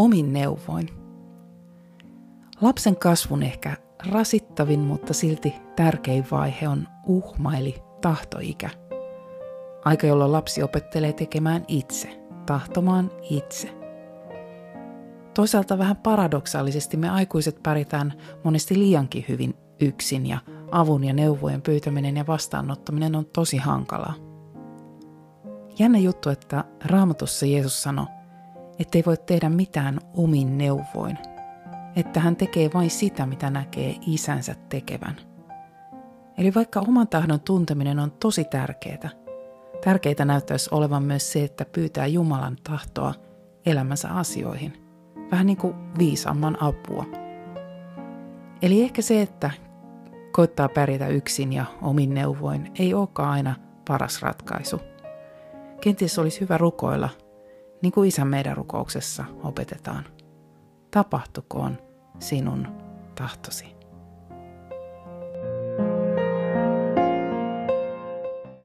omin neuvoin. Lapsen kasvun ehkä rasittavin, mutta silti tärkein vaihe on uhmaili tahtoikä. Aika, jolloin lapsi opettelee tekemään itse, tahtomaan itse. Toisaalta vähän paradoksaalisesti me aikuiset pärjätään monesti liiankin hyvin yksin ja avun ja neuvojen pyytäminen ja vastaanottaminen on tosi hankalaa. Jännä juttu, että raamatussa Jeesus sanoi, ettei voi tehdä mitään omin neuvoin, että hän tekee vain sitä, mitä näkee isänsä tekevän. Eli vaikka oman tahdon tunteminen on tosi tärkeää, tärkeää näyttäisi olevan myös se, että pyytää Jumalan tahtoa elämänsä asioihin. Vähän niin kuin viisaamman apua. Eli ehkä se, että koittaa pärjätä yksin ja omin neuvoin, ei olekaan aina paras ratkaisu. Kenties olisi hyvä rukoilla, niin kuin isän meidän rukouksessa opetetaan. Tapahtukoon sinun tahtosi.